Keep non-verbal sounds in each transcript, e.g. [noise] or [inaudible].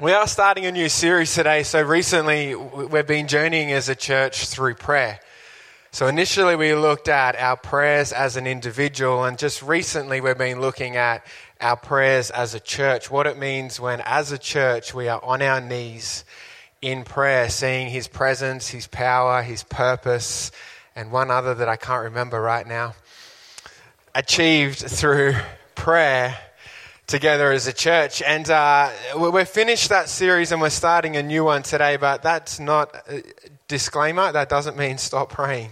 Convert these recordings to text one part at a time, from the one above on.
We are starting a new series today. So, recently we've been journeying as a church through prayer. So, initially we looked at our prayers as an individual, and just recently we've been looking at our prayers as a church. What it means when, as a church, we are on our knees in prayer, seeing His presence, His power, His purpose, and one other that I can't remember right now, achieved through prayer together as a church. And uh, we've finished that series and we're starting a new one today, but that's not a disclaimer. That doesn't mean stop praying.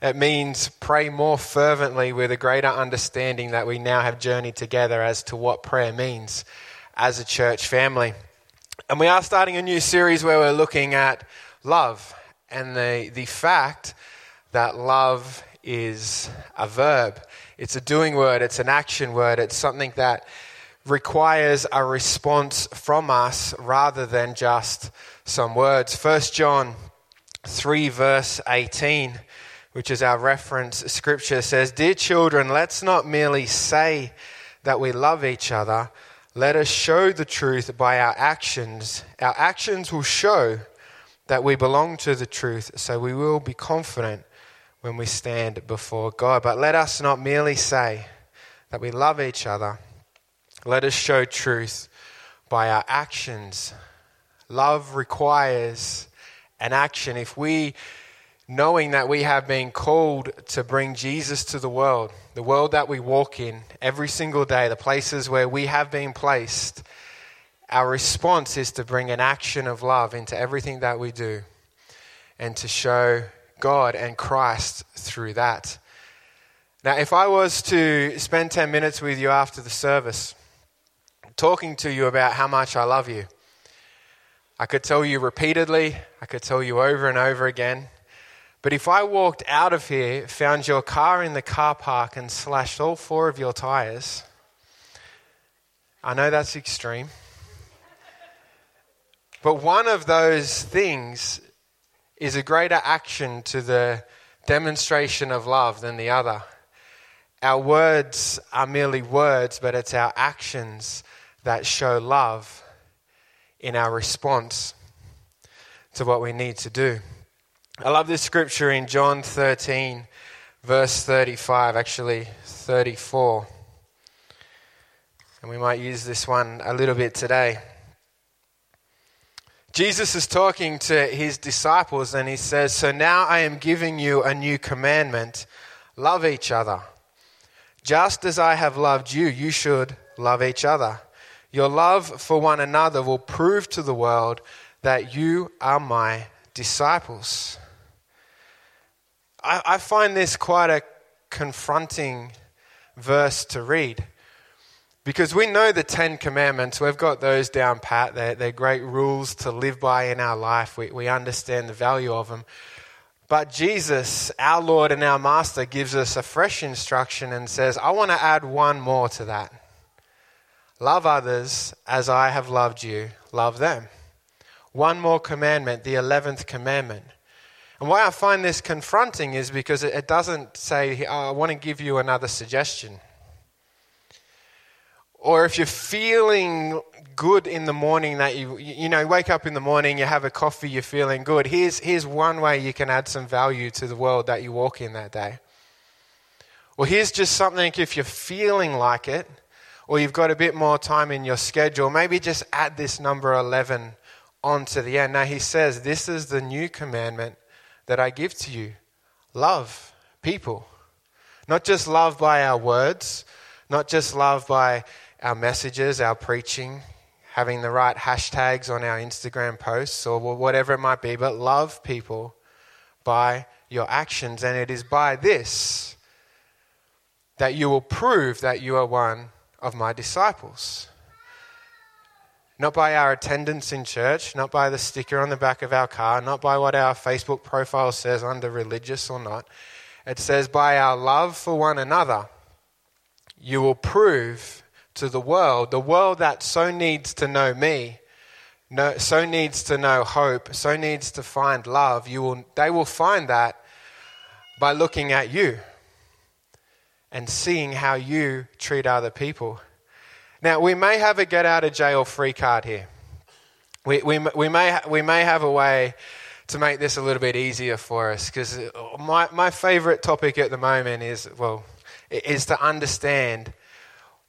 It means pray more fervently with a greater understanding that we now have journeyed together as to what prayer means as a church family. And we are starting a new series where we're looking at love and the, the fact that love is a verb. It's a doing word, it's an action word, it's something that requires a response from us rather than just some words. 1 John 3, verse 18, which is our reference scripture, says, Dear children, let's not merely say that we love each other, let us show the truth by our actions. Our actions will show that we belong to the truth, so we will be confident when we stand before God. But let us not merely say that we love each other, let us show truth by our actions. Love requires an action. If we, knowing that we have been called to bring Jesus to the world, the world that we walk in every single day, the places where we have been placed, our response is to bring an action of love into everything that we do and to show God and Christ through that. Now, if I was to spend 10 minutes with you after the service, talking to you about how much I love you, I could tell you repeatedly, I could tell you over and over again. But if I walked out of here, found your car in the car park, and slashed all four of your tires, I know that's extreme. But one of those things is a greater action to the demonstration of love than the other. Our words are merely words, but it's our actions that show love in our response to what we need to do. I love this scripture in John 13, verse 35, actually 34. And we might use this one a little bit today. Jesus is talking to his disciples and he says, So now I am giving you a new commandment love each other. Just as I have loved you, you should love each other. Your love for one another will prove to the world that you are my disciples. I, I find this quite a confronting verse to read because we know the Ten Commandments, we've got those down pat. They're, they're great rules to live by in our life. We, we understand the value of them. But Jesus, our Lord and our Master, gives us a fresh instruction and says, I want to add one more to that. Love others as I have loved you, love them. One more commandment, the 11th commandment. And why I find this confronting is because it doesn't say, I want to give you another suggestion. Or if you're feeling good in the morning that you you know wake up in the morning you have a coffee you're feeling good. Here's here's one way you can add some value to the world that you walk in that day. Well here's just something if you're feeling like it or you've got a bit more time in your schedule maybe just add this number 11 onto the end. Now he says this is the new commandment that I give to you. Love people. Not just love by our words not just love by our messages, our preaching, having the right hashtags on our Instagram posts or whatever it might be, but love people by your actions. And it is by this that you will prove that you are one of my disciples. Not by our attendance in church, not by the sticker on the back of our car, not by what our Facebook profile says under religious or not. It says, by our love for one another, you will prove to the world, the world that so needs to know me, so needs to know hope, so needs to find love, you will, they will find that by looking at you and seeing how you treat other people. Now, we may have a get out of jail free card here. We, we, we, may, we may have a way to make this a little bit easier for us because my, my favorite topic at the moment is, well, is to understand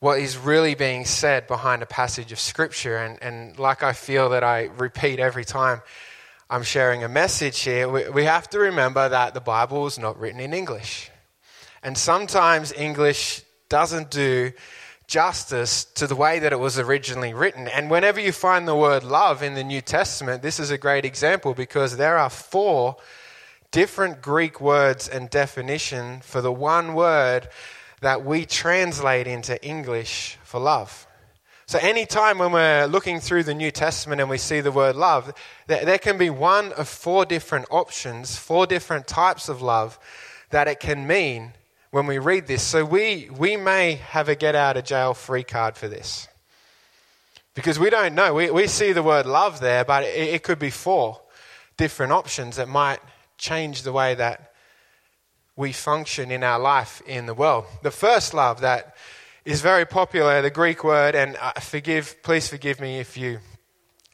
what is really being said behind a passage of Scripture. And, and like I feel that I repeat every time I'm sharing a message here, we, we have to remember that the Bible is not written in English. And sometimes English doesn't do justice to the way that it was originally written. And whenever you find the word love in the New Testament, this is a great example because there are four different Greek words and definition for the one word that we translate into English for love. So, anytime when we're looking through the New Testament and we see the word love, there can be one of four different options, four different types of love that it can mean when we read this. So we, we may have a get out of jail free card for this. Because we don't know. We, we see the word love there, but it, it could be four different options that might change the way that we function in our life in the world. The first love that is very popular, the Greek word, and uh, forgive, please forgive me if you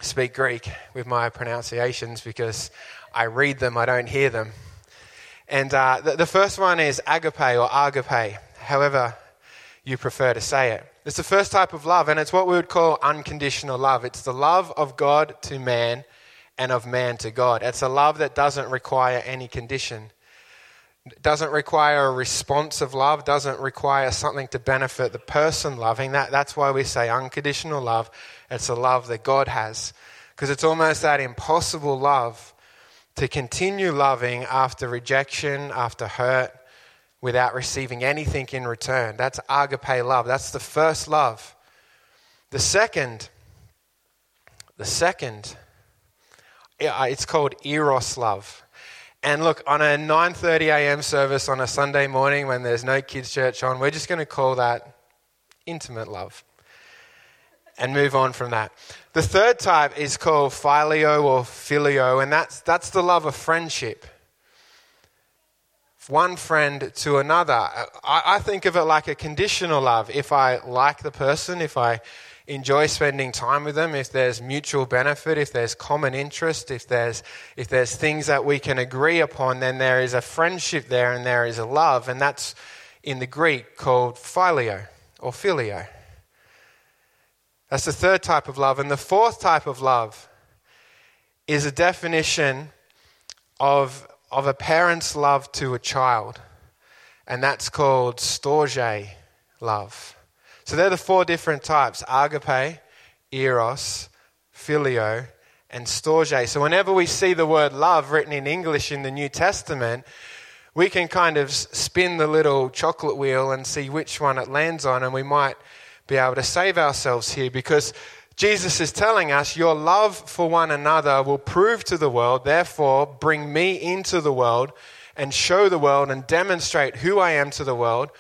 speak Greek with my pronunciations because I read them, I don't hear them. And uh, the, the first one is agape or agape, however you prefer to say it. It's the first type of love, and it's what we would call unconditional love. It's the love of God to man and of man to God. It's a love that doesn't require any condition. Doesn't require a response of love, doesn't require something to benefit the person loving. That, that's why we say unconditional love. It's a love that God has. Because it's almost that impossible love to continue loving after rejection, after hurt, without receiving anything in return. That's agape love. That's the first love. The second, the second, it's called eros love. And look, on a 9:30 a.m. service on a Sunday morning when there's no kids church on, we're just going to call that intimate love and move on from that. The third type is called phileo or filio, and that's, that's the love of friendship. One friend to another. I, I think of it like a conditional love. If I like the person, if I enjoy spending time with them, if there's mutual benefit, if there's common interest, if there's, if there's things that we can agree upon, then there is a friendship there and there is a love. And that's in the Greek called phileo or filio. That's the third type of love. And the fourth type of love is a definition of, of a parent's love to a child. And that's called storge love. So they're the four different types agape, eros, filio, and storge. So whenever we see the word love written in English in the New Testament, we can kind of spin the little chocolate wheel and see which one it lands on, and we might be able to save ourselves here because Jesus is telling us, Your love for one another will prove to the world, therefore, bring me into the world and show the world and demonstrate who I am to the world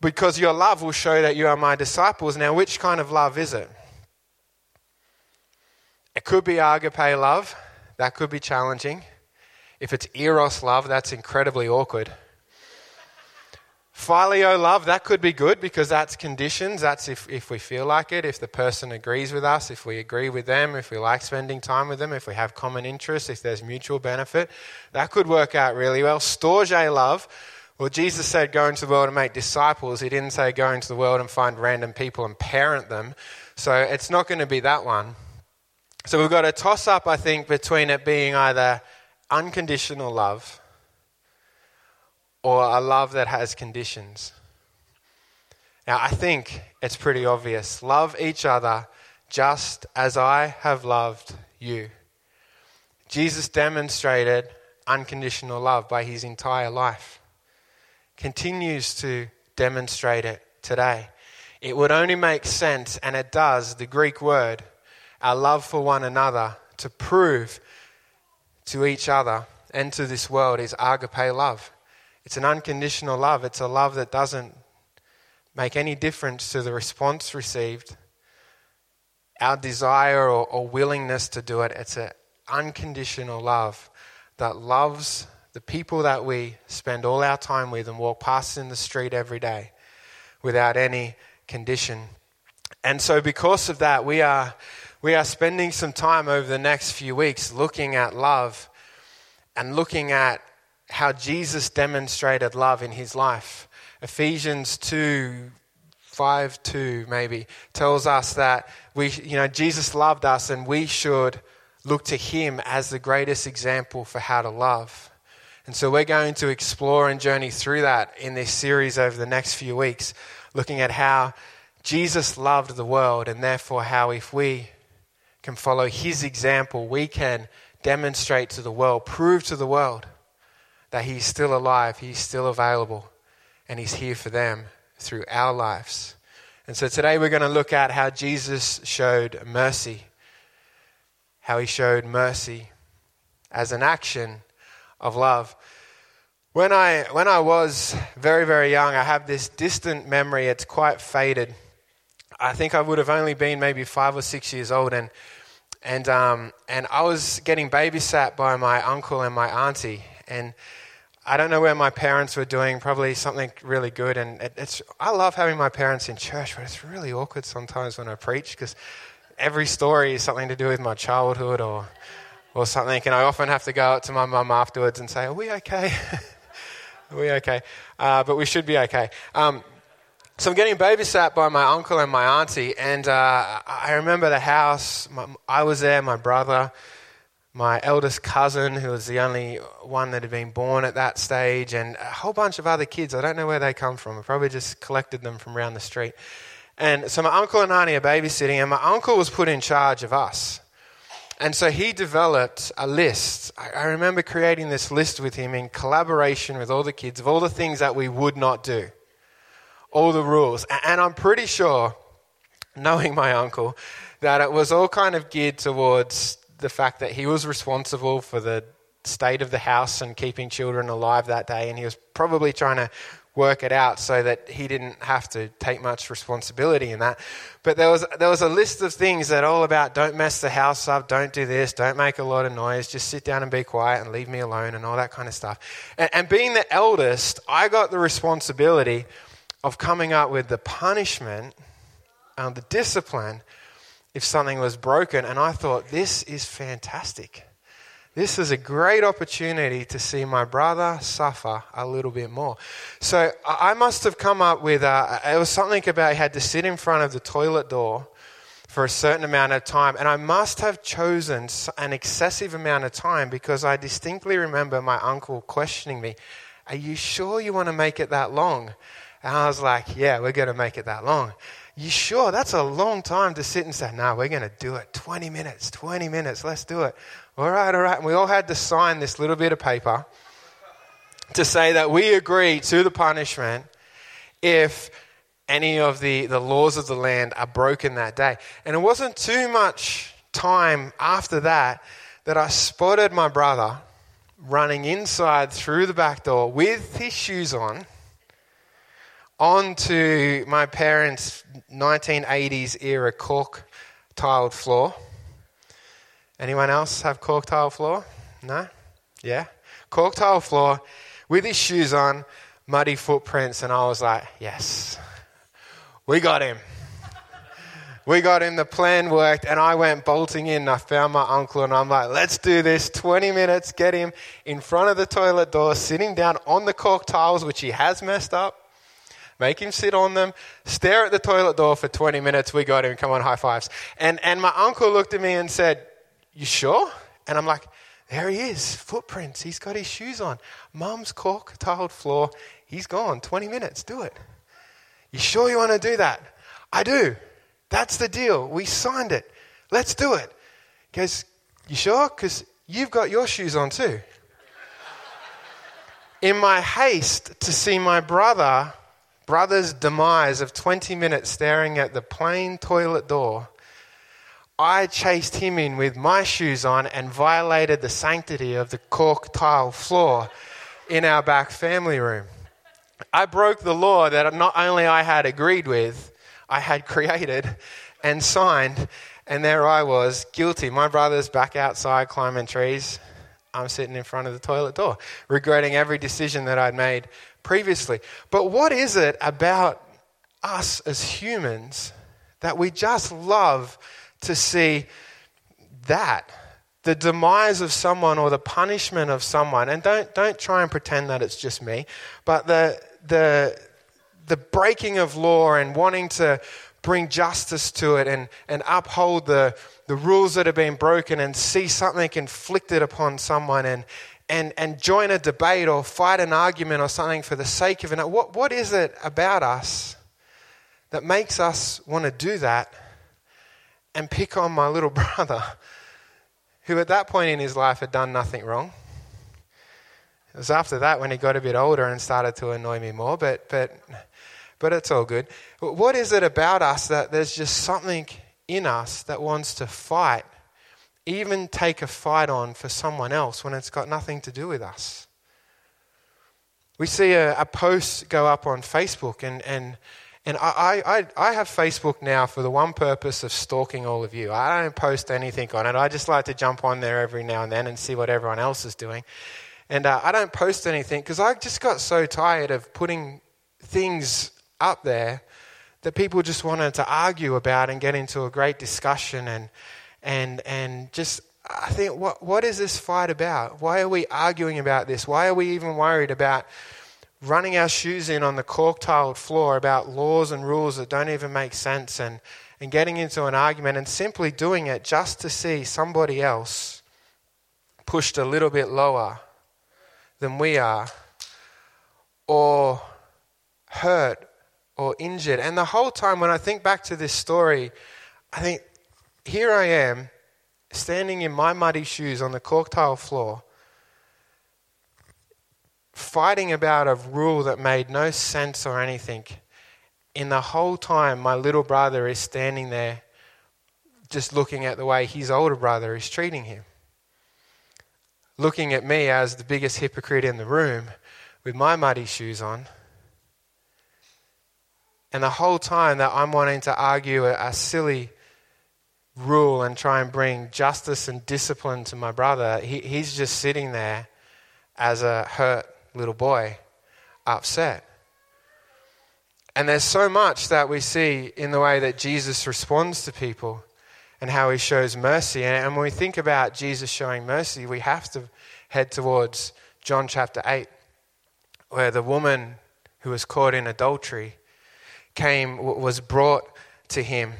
because your love will show that you are my disciples. Now, which kind of love is it? It could be agape love, that could be challenging. If it's eros love, that's incredibly awkward. Phileo love, that could be good because that's conditions. That's if, if we feel like it, if the person agrees with us, if we agree with them, if we like spending time with them, if we have common interests, if there's mutual benefit. That could work out really well. Storge love, well, Jesus said go into the world and make disciples. He didn't say go into the world and find random people and parent them. So it's not going to be that one. So we've got a toss up, I think, between it being either unconditional love or a love that has conditions. Now, I think it's pretty obvious. Love each other just as I have loved you. Jesus demonstrated unconditional love by his entire life, continues to demonstrate it today. It would only make sense, and it does, the Greek word, our love for one another, to prove to each other and to this world is agape love. It's an unconditional love. It's a love that doesn't make any difference to the response received, our desire or, or willingness to do it. It's an unconditional love that loves the people that we spend all our time with and walk past in the street every day without any condition. And so, because of that, we are, we are spending some time over the next few weeks looking at love and looking at how Jesus demonstrated love in his life. Ephesians 2 5 2 maybe tells us that we, you know, Jesus loved us and we should look to him as the greatest example for how to love. And so we're going to explore and journey through that in this series over the next few weeks, looking at how Jesus loved the world and therefore how if we can follow his example, we can demonstrate to the world, prove to the world that he's still alive, he's still available, and he's here for them through our lives. And so today we're going to look at how Jesus showed mercy, how he showed mercy as an action of love. When I, when I was very, very young, I have this distant memory, it's quite faded. I think I would have only been maybe five or six years old, and, and, um, and I was getting babysat by my uncle and my auntie. And I don't know where my parents were doing, probably something really good. And it, it's, I love having my parents in church, but it's really awkward sometimes when I preach because every story is something to do with my childhood or, or something. And I often have to go out to my mum afterwards and say, Are we okay? [laughs] Are we okay? Uh, but we should be okay. Um, so I'm getting babysat by my uncle and my auntie, and uh, I remember the house. My, I was there, my brother, my eldest cousin, who was the only one that had been born at that stage, and a whole bunch of other kids. I don't know where they come from. I probably just collected them from around the street. And so my uncle and auntie are babysitting, and my uncle was put in charge of us. And so he developed a list. I remember creating this list with him in collaboration with all the kids of all the things that we would not do, all the rules. And I'm pretty sure, knowing my uncle, that it was all kind of geared towards the fact that he was responsible for the state of the house and keeping children alive that day, and he was probably trying to work it out so that he didn't have to take much responsibility in that. But there was, there was a list of things that all about don't mess the house up, don't do this, don't make a lot of noise, just sit down and be quiet and leave me alone and all that kind of stuff. And, and being the eldest, I got the responsibility of coming up with the punishment and the discipline if something was broken. And I thought, this is fantastic. This is a great opportunity to see my brother suffer a little bit more. So I must have come up with, a, it was something about he had to sit in front of the toilet door for a certain amount of time. And I must have chosen an excessive amount of time because I distinctly remember my uncle questioning me, Are you sure you want to make it that long? And I was like, Yeah, we're going to make it that long. You sure? That's a long time to sit and say, No, we're going to do it. 20 minutes, 20 minutes, let's do it. All right, all right. And we all had to sign this little bit of paper to say that we agree to the punishment if any of the, the laws of the land are broken that day. And it wasn't too much time after that that I spotted my brother running inside through the back door with his shoes on onto my parents' 1980s era cork tiled floor. Anyone else have cork tile floor? No? Yeah? Cork tile floor with his shoes on, muddy footprints, and I was like, yes, we got him. We got him, the plan worked, and I went bolting in. I found my uncle, and I'm like, let's do this. 20 minutes, get him in front of the toilet door, sitting down on the cork tiles, which he has messed up. Make him sit on them, stare at the toilet door for 20 minutes. We got him. Come on, high fives. And, and my uncle looked at me and said, you sure? And I'm like, There he is, footprints. He's got his shoes on. Mum's cork tiled floor. He's gone. 20 minutes. Do it. You sure you want to do that? I do. That's the deal. We signed it. Let's do it. He goes, You sure? Because you've got your shoes on too. In my haste to see my brother, brother's demise of 20 minutes staring at the plain toilet door, I chased him in with my shoes on and violated the sanctity of the cork tile floor in our back family room. I broke the law that not only I had agreed with, I had [laughs] created and signed, and there I was, guilty. My brother's back outside climbing trees. I'm sitting in front of the toilet door, regretting every decision that I'd made previously. But what is it about us as humans that we just love to see that the demise of someone or the punishment of someone and don't don't try and pretend that it's just me but the the the breaking of law and wanting to bring justice to it and, and uphold the, the rules that have been broken and see something inflicted upon someone and, and, and join a debate or fight an argument or something for the sake of it. What, what is it about us that makes us want to do that and pick on my little [laughs] brother who at that point in his life had done nothing wrong? It was after that when he got a bit older and started to annoy me more, but, but but it's all good. What is it about us that there's just something in us that wants to fight, even take a fight on for someone else when it's got nothing to do with us? We see a, a post go up on Facebook, and, and, and I, I, I have Facebook now for the one purpose of stalking all of you. I don't post anything on it. I just like to jump on there every now and then and see what everyone else is doing. And uh, I don't post anything because I just got so tired of putting things up there that people just wanted to argue about and get into a great discussion and and and just I think what what is this fight about? Why are we arguing about this? Why are we even worried about running our shoes in on the cork tiled floor about laws and rules that don't even make sense and, and getting into an argument and simply doing it just to see somebody else pushed a little bit lower than we are or hurt or injured. And the whole time, when I think back to this story, I think, here I am, standing in my muddy shoes on the cork tile floor, fighting about a rule that made no sense or anything. In the whole time, my little brother is standing there just looking at the way his older brother is treating him. Looking at me as the biggest hypocrite in the room with my muddy shoes on. And the whole time that I'm wanting to argue a, silly rule and try and bring justice and discipline to my brother, he, he's just sitting there as a hurt little boy, upset. And there's so much that we see in the way that Jesus responds to people and how he shows mercy. And when we think about Jesus showing mercy, we have to head towards John chapter 8, where the woman who was caught in adultery came, was brought to him.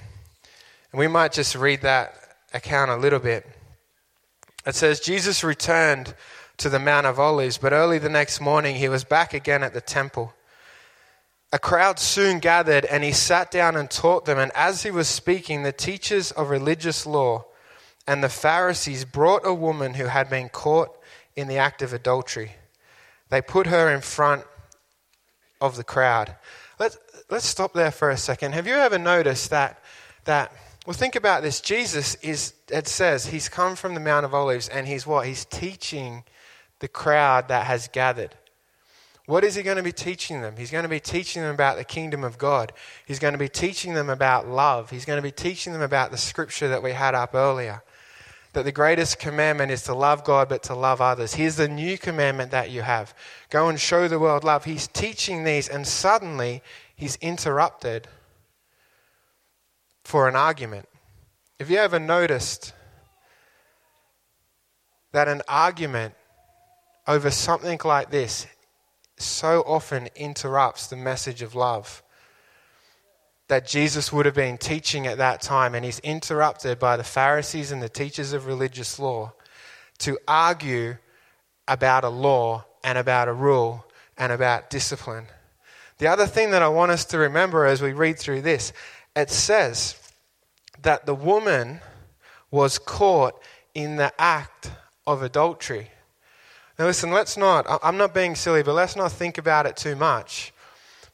And we might just read that account a little bit. It says, Jesus returned to the Mount of Olives, but early the next morning he was back again at the temple. A crowd soon gathered, and he sat down and taught them. And as he was speaking, the teachers of religious law and the Pharisees brought a woman who had been caught in the act of adultery. They put her in front of the crowd. Let's, let's stop there for a second. Have you ever noticed that, that well, think about this. Jesus is, it says, he's come from the Mount of Olives and he's what? He's teaching the crowd that has gathered. What is he going to be teaching them? He's going to be teaching them about the kingdom of God. He's going to be teaching them about love. He's going to be teaching them about the scripture that we had up earlier. That the greatest commandment is to love God but to love others. Here's the new commandment that you have go and show the world love. He's teaching these, and suddenly he's interrupted for an argument. Have you ever noticed that an argument over something like this so often interrupts the message of love that Jesus would have been teaching at that time, and he's interrupted by the Pharisees and the teachers of religious law to argue about a law and about a rule and about discipline. The other thing that I want us to remember as we read through this, it says that the woman was caught in the act of adultery. Now, listen, let's not, I'm not being silly, but let's not think about it too much.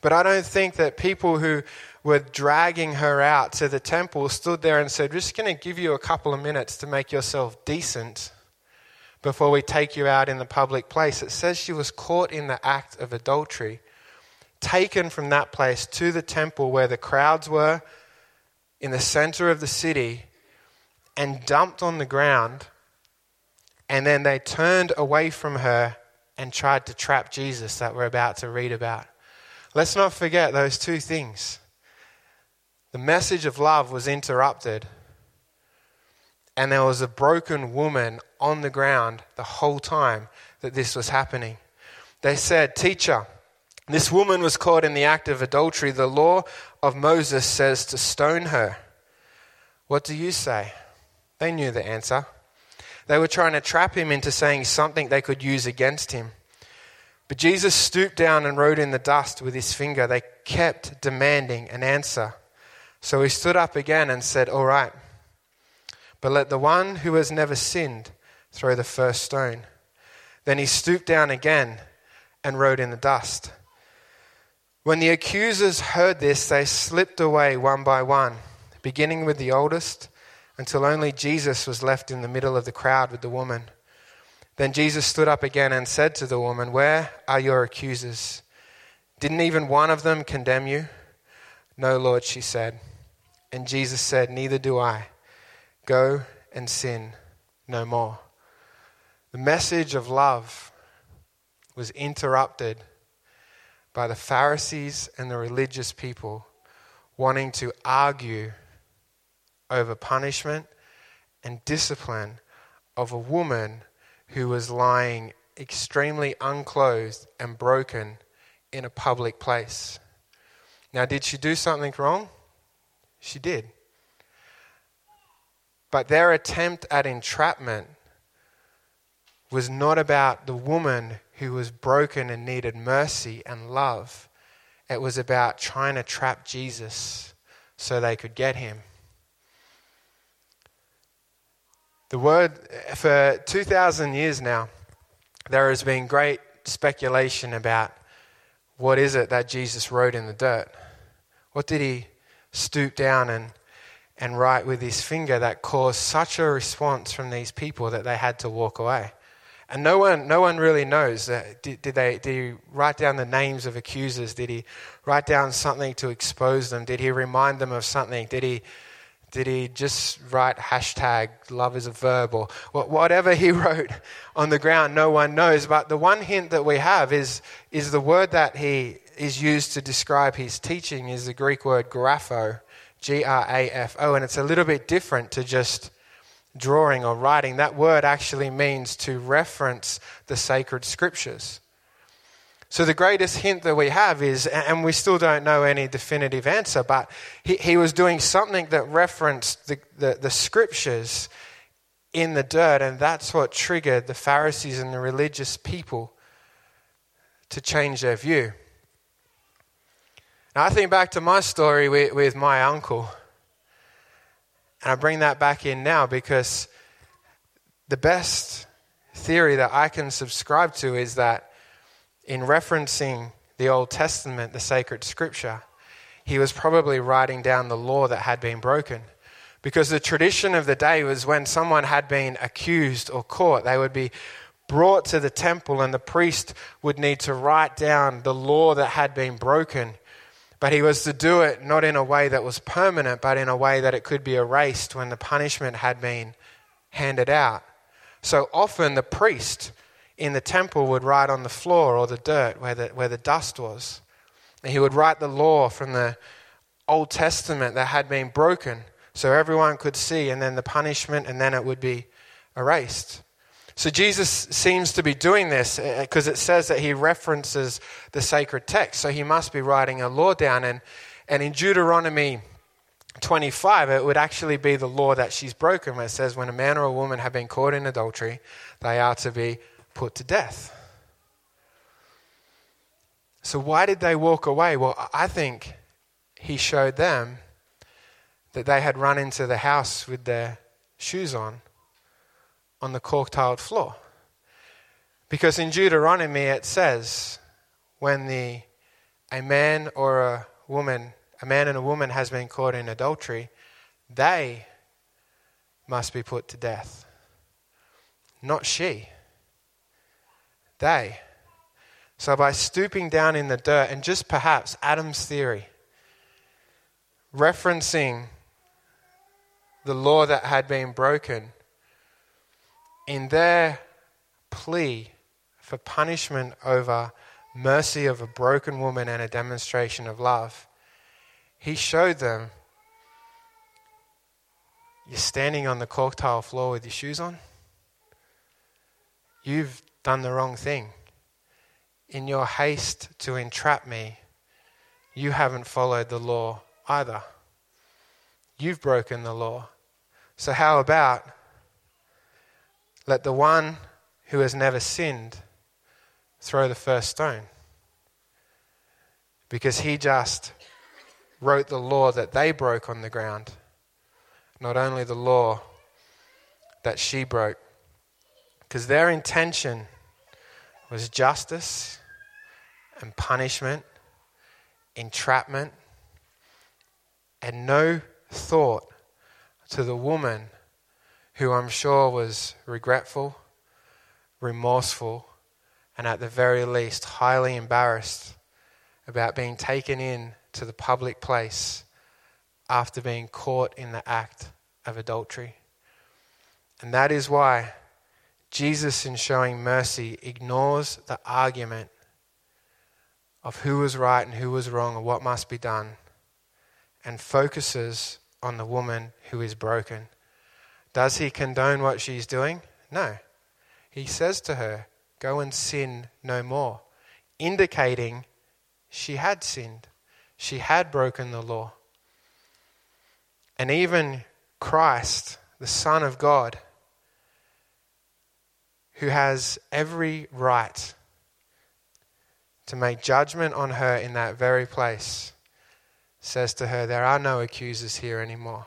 But I don't think that people who were dragging her out to the temple stood there and said, We're just going to give you a couple of minutes to make yourself decent before we take you out in the public place. It says she was caught in the act of adultery, taken from that place to the temple where the crowds were in the center of the city, and dumped on the ground and then they turned away from her and tried to trap Jesus that we're about to read about. Let's not forget those two things. The message of love was interrupted and there was a broken woman on the ground the whole time that this was happening. They said, Teacher, this woman was caught in the act of adultery. The law of Moses says to stone her. What do you say? They knew the answer. They were trying to trap him into saying something they could use against him. But Jesus stooped down and wrote in the dust with his finger. They kept demanding an answer. So he stood up again and said, All right, but let the one who has never sinned throw the first stone. Then he stooped down again and wrote in the dust. When the accusers heard this, they slipped away one by one, beginning with the oldest, until only Jesus was left in the middle of the crowd with the woman. Then Jesus stood up again and said to the woman, Where are your accusers? Didn't even one of them condemn you? No, Lord, she said. And Jesus said, Neither do I. Go and sin no more. The message of love was interrupted by the Pharisees and the religious people wanting to argue over punishment and discipline of a woman who was lying extremely unclothed and broken in a public place. Now, did she do something wrong? She did. But their attempt at entrapment was not about the woman who was broken and needed mercy and love. It was about trying to trap Jesus so they could get him. The word, for 2,000 years now, there has been great speculation about what is it that Jesus wrote in the dirt. What did he stoop down and, and write with his finger that caused such a response from these people that they had to walk away? And no one, no one really knows. Did, did, they, did he write down the names of accusers? Did he write down something to expose them? Did he remind them of something? Did he, did he just write hashtag love is a verb or whatever he [laughs] wrote on the ground? No one knows. But the one hint that we have is, is the word that he is used to describe his teaching is the Greek word grapho, G R A F O. And it's a little bit different to just drawing or writing, that word actually means to reference the sacred scriptures. So, the greatest hint that we have is, and we still don't know any definitive answer, but he, he was doing something that referenced the, the, the scriptures in the dirt, and that's what triggered the Pharisees and the religious people to change their view. Now, I think back to my story with, with my uncle. And I bring that back in now because the best theory that I can subscribe to is that in referencing the Old Testament, the sacred scripture, he was probably writing down the law that had been broken. Because the tradition of the day was when someone had been accused or caught, they would be brought to the temple, and the priest would need to write down the law that had been broken but he was to do it not in a way that was permanent, but in a way that it could be erased when the punishment had been handed out. So often the priest in the temple would write on the floor or the dirt where the, where the dust was. And he would write the law from the Old Testament that had been broken so everyone could see, and then the punishment, and then it would be erased. So Jesus seems to be doing this because uh, it says that he references the sacred text. So he must be writing a law down. And, and in Deuteronomy 25, it would actually be the law that she's broken, where it says, when a man or a woman have been caught in adultery, they are to be put to death. So, why did they walk away? Well, I think he showed them that they had run into the house with their shoes on on the cork tiled floor. Because in Deuteronomy it says, when the, a man or a woman, a man and a woman has been caught in adultery, they must be put to death. Not she. They. So by stooping down in the dirt, and just perhaps Adam's theory, referencing the law that had been broken, in their plea for punishment over mercy of a broken woman and a demonstration of love, he showed them you're standing on the cork tile floor with your shoes on. You've done the wrong thing. In your haste to entrap me, you haven't followed the law either. You've broken the law. So, how about let the one who has never sinned throw the first stone? Because he just wrote the law that they broke on the ground, not only the law that she broke. Because their intention was justice and punishment, entrapment, and no thought to the woman who I'm sure was regretful, remorseful, and at the very least highly embarrassed about being taken in to the public place after being caught in the act of adultery. And that is why Jesus, in showing mercy, ignores the argument of who was right and who was wrong and what must be done and focuses on the woman who is broken. Does he condone what she's doing? No. He says to her, Go and sin no more, indicating she had sinned. She had broken the law. And even Christ, the Son of God, who has every right to make judgment on her in that very place, says to her, There are no accusers here anymore.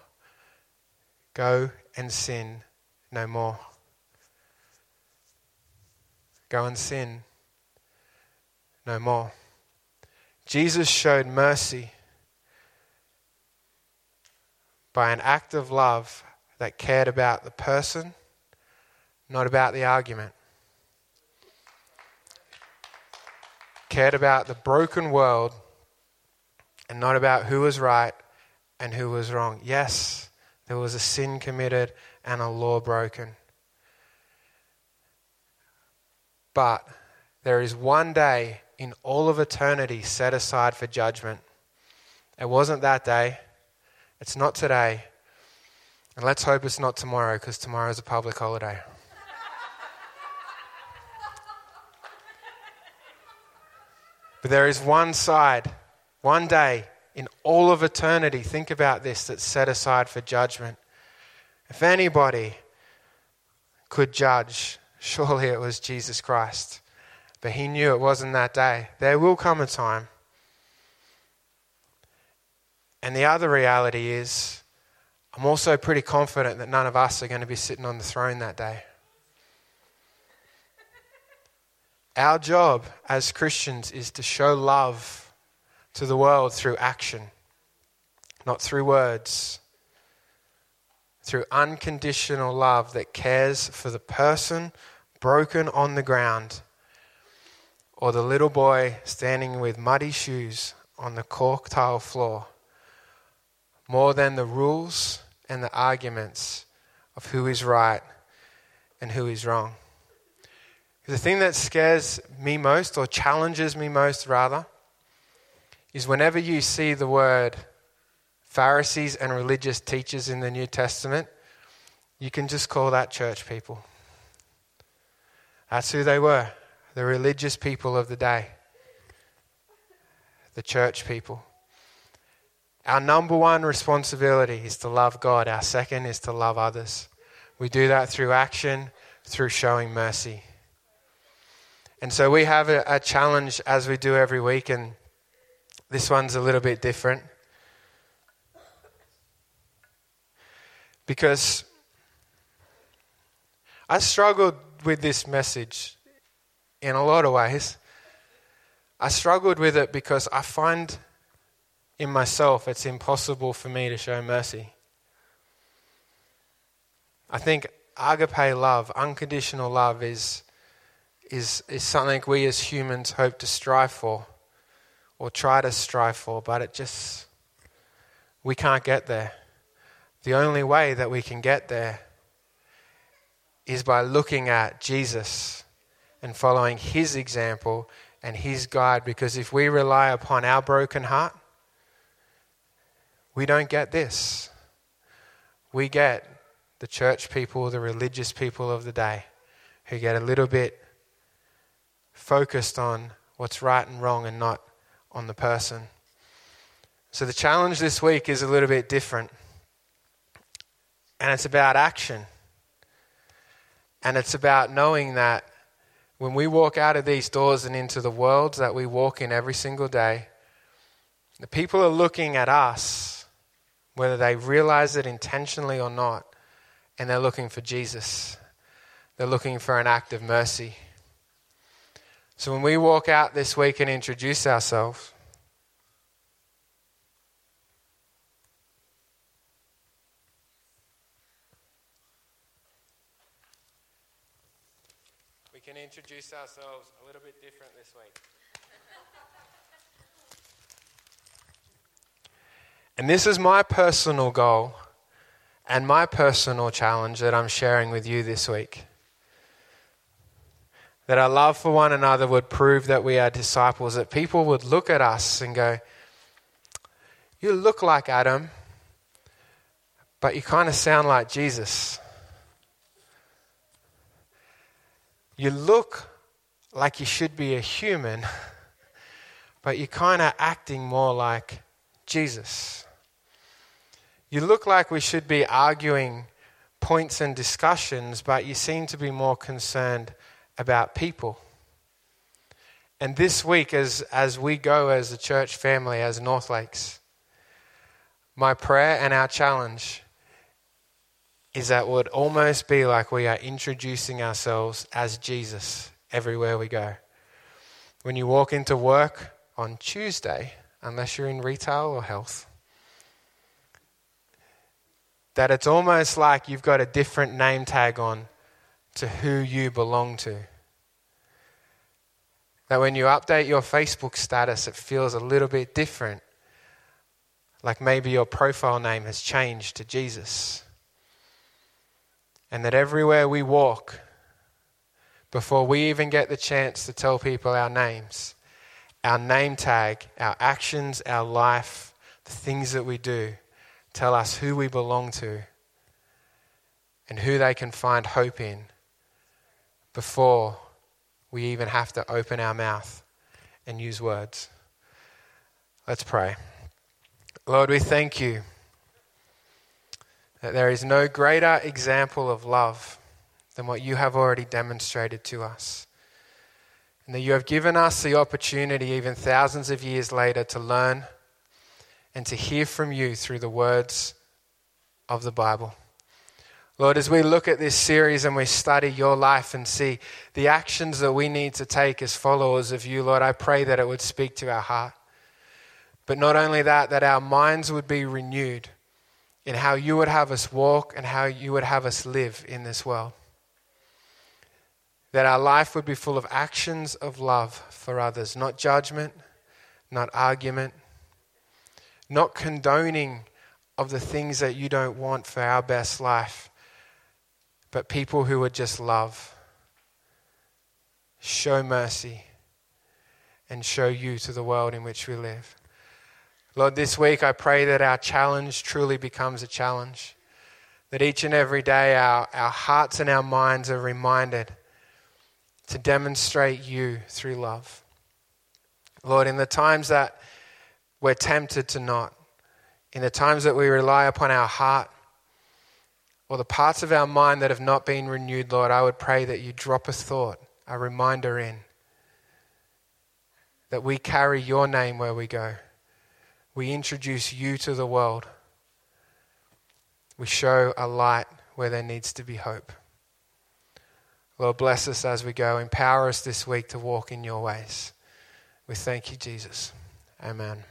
Go and sin no more. Go and sin no more. Jesus showed mercy by an act of love that cared about the person, not about the argument. Cared about the broken world and not about who was right and who was wrong. Yes, there was a sin committed and a law broken. But there is one day in all of eternity set aside for judgment. It wasn't that day. It's not today. And let's hope it's not tomorrow because tomorrow is a public holiday. but there is one side one day in all of eternity, think about this, that's set aside for judgment. If anybody could judge, surely it was Jesus Christ. But he knew it wasn't that day. There will come a time. And the other reality is, I'm also pretty confident that none of us are going to be sitting on the throne that day. Our job as Christians is to show love to the world through action, not through words. Through unconditional love that cares for the person broken on the ground, or the little boy standing with muddy shoes on the cork tile floor, more than the rules and the arguments of who is right and who is wrong. The thing that scares me most, or challenges me most rather, is whenever you see the word Pharisees and religious teachers in the New Testament, you can just call that church people. That's who they were the religious people of the day, the church people. Our number one responsibility is to love God, our second is to love others. We do that through action, through showing mercy. And so we have a, a challenge as we do every week, and this one's a little bit different. Because I struggled with this message in a lot of ways. I struggled with it because I find in myself it's impossible for me to show mercy. I think agape love, unconditional love, is, is, is something we as humans hope to strive for or try to strive for, but it just, we can't get there. The only way that we can get there is by looking at Jesus and following his example and his guide, because if we rely upon our broken heart, we don't get this. we get the church people, the religious people of the day, who get a little bit focused on what's right and wrong and not on the person. So the challenge this week is a little bit different. And it's about action. And it's about knowing that when we walk out of these doors and into the world that we walk in every single day, the people are looking at us, whether they realize it intentionally or not, and they're looking for Jesus. They're looking for an act of mercy. So when we walk out this week and introduce ourselves, we can introduce ourselves a little bit different this week. and this is my personal goal and my personal challenge that I'm sharing with you this week that our love for one another would prove that we are disciples, that people would look at us and go, You look like Adam, but you kind of sound like Jesus. You look like you should be a human, but you're kind of acting more like Jesus. You look like we should be arguing points and discussions, but you seem to be more concerned about people. And this week, as, as we go as a church family, as North Lakes, my prayer and our challenge is that would almost be like we are introducing ourselves as Jesus everywhere we go. When you walk into work on Tuesday, unless you're in retail or health, that it's almost like you've got a different name tag on to who you belong to. That when you update your Facebook status, it feels a little bit different. Like maybe your profile name has changed to Jesus. And that everywhere we walk, before we even get the chance to tell people our names, our name tag, our actions, our life, the things that we do, tell us who we belong to and who they can find hope in before we even have to open our mouth and use words. Let's pray. Lord, we thank you that there is no greater example of love than what you have already demonstrated to us. And that you have given us the opportunity, even thousands of years later, to learn and to hear from you through the words of the Bible. Lord, as we look at this series and we study your life and see the actions that we need to take as followers of you, Lord, I pray that it would speak to our heart. But not only that, that our minds would be renewed in how you would have us walk and how you would have us live in this world. That our life would be full of actions of love for others, not judgment, not argument, not condoning of the things that you don't want for our best life but people who would just love, show mercy, and show you to the world in which we live. Lord, this week I pray that our challenge truly becomes a challenge. That each and every day our, our hearts and our minds are reminded to demonstrate you through love. Lord, in the times that we're tempted to not, in the times that we rely upon our heart or the parts of our mind that have not been renewed, Lord, I would pray that you drop a thought, a reminder in, that we carry your name where we go. We introduce you to the world. We show a light where there needs to be hope. Lord, bless us as we go. Empower us this week to walk in your ways. We thank you, Jesus. Amen.